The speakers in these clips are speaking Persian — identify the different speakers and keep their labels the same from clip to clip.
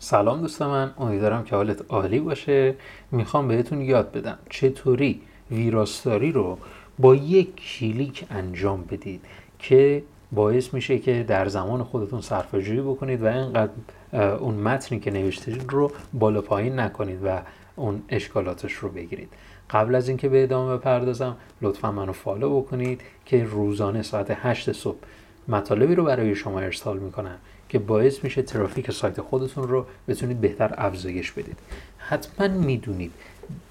Speaker 1: سلام دوست من امیدوارم که حالت عالی باشه. می‌خوام بهتون یاد بدم چطوری ویراستاری رو با یک کلیک انجام بدید که باعث میشه که در زمان خودتون صرفه بکنید و اینقدر اون متنی که نوشتید رو بالا پایین نکنید و اون اشکالاتش رو بگیرید. قبل از اینکه به ادامه بپردازم لطفا منو فالو بکنید که روزانه ساعت 8 صبح مطالبی رو برای شما ارسال می‌کنم. که باعث میشه ترافیک سایت خودتون رو بتونید بهتر افزایش بدید. حتما می‌دونید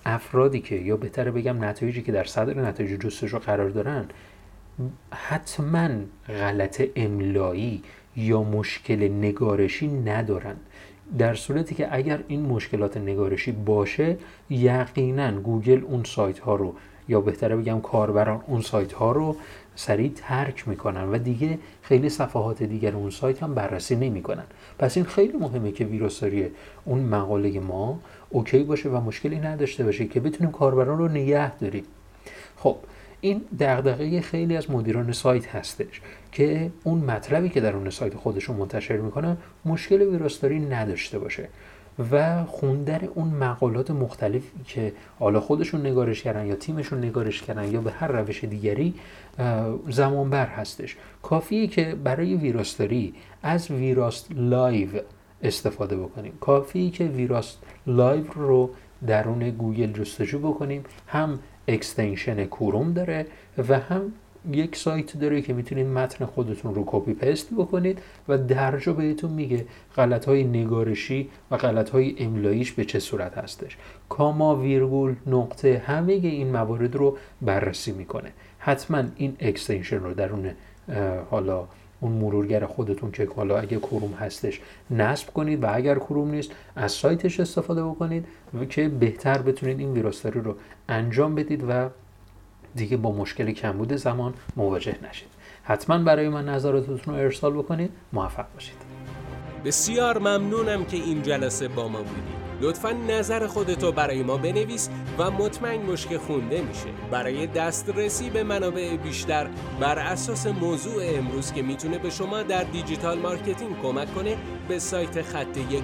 Speaker 1: افرادی که یا بهتره بگم نتایجی که در صدر نتایج جستجو قرار دارن حتما غلط املایی یا مشکل نگارشی ندارن. در صورتی که اگر این مشکلات نگارشی باشه یقینا گوگل اون سایت ها رو یا بهتره بگم کاربران اون سایت ها رو سریع ترک می‌کنن و دیگه خیلی صفحات دیگر اون سایت هم بررسی نمی‌کنن. پس این خیلی مهمه که ویروساری اون مقاله ما اوکی باشه و مشکلی نداشته باشه که بتونیم کاربران رو نگه داریم. خب این دغدغه خیلی از مدیران سایت هستش که اون مطلبی که در اون سایت خودشون منتشر می‌کنن مشکل ویراستاری نداشته باشه. و خوندن اون مقالات مختلفی که حالا خودشون نگارش کردن یا تیمشون نگارش کردن یا به هر روش دیگری زمانبر هستش. کافیه که برای ویراستاری از ویراست لایو استفاده بکنیم. کافیه که ویراست لایو رو درون گوگل جستجو بکنیم. هم extension Chrome داره و هم یک سایت داره که می‌تونید متن خودتون رو copy paste بکنید و درجا بهتون میگه غلط های نگارشی و غلط های املاییش به چه صورت هستش. کاما ویرگول نقطه همه این موارد رو بررسی می‌کنه. حتما این extension رو درون حالا اون مرورگر خودتون که حالا اگه کروم هستش نصب کنید و اگر کروم نیست از سایتش استفاده بکنید و که بهتر بتونید این ویراستاری رو انجام بدید و دیگه با مشکل کمبود زمان مواجه نشید. حتما برای من نظراتتون رو ارسال بکنید. موفق باشید.
Speaker 2: بسیار ممنونم که این جلسه با ما بودید لطفا نظر خودتو برای ما بنویس و مطمئن باش که خونده میشه. برای دسترسی به منابع بیشتر بر اساس موضوع امروز که می‌تونه به شما در digital marketing کمک کنه به سایت خط یک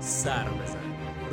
Speaker 2: سر بزن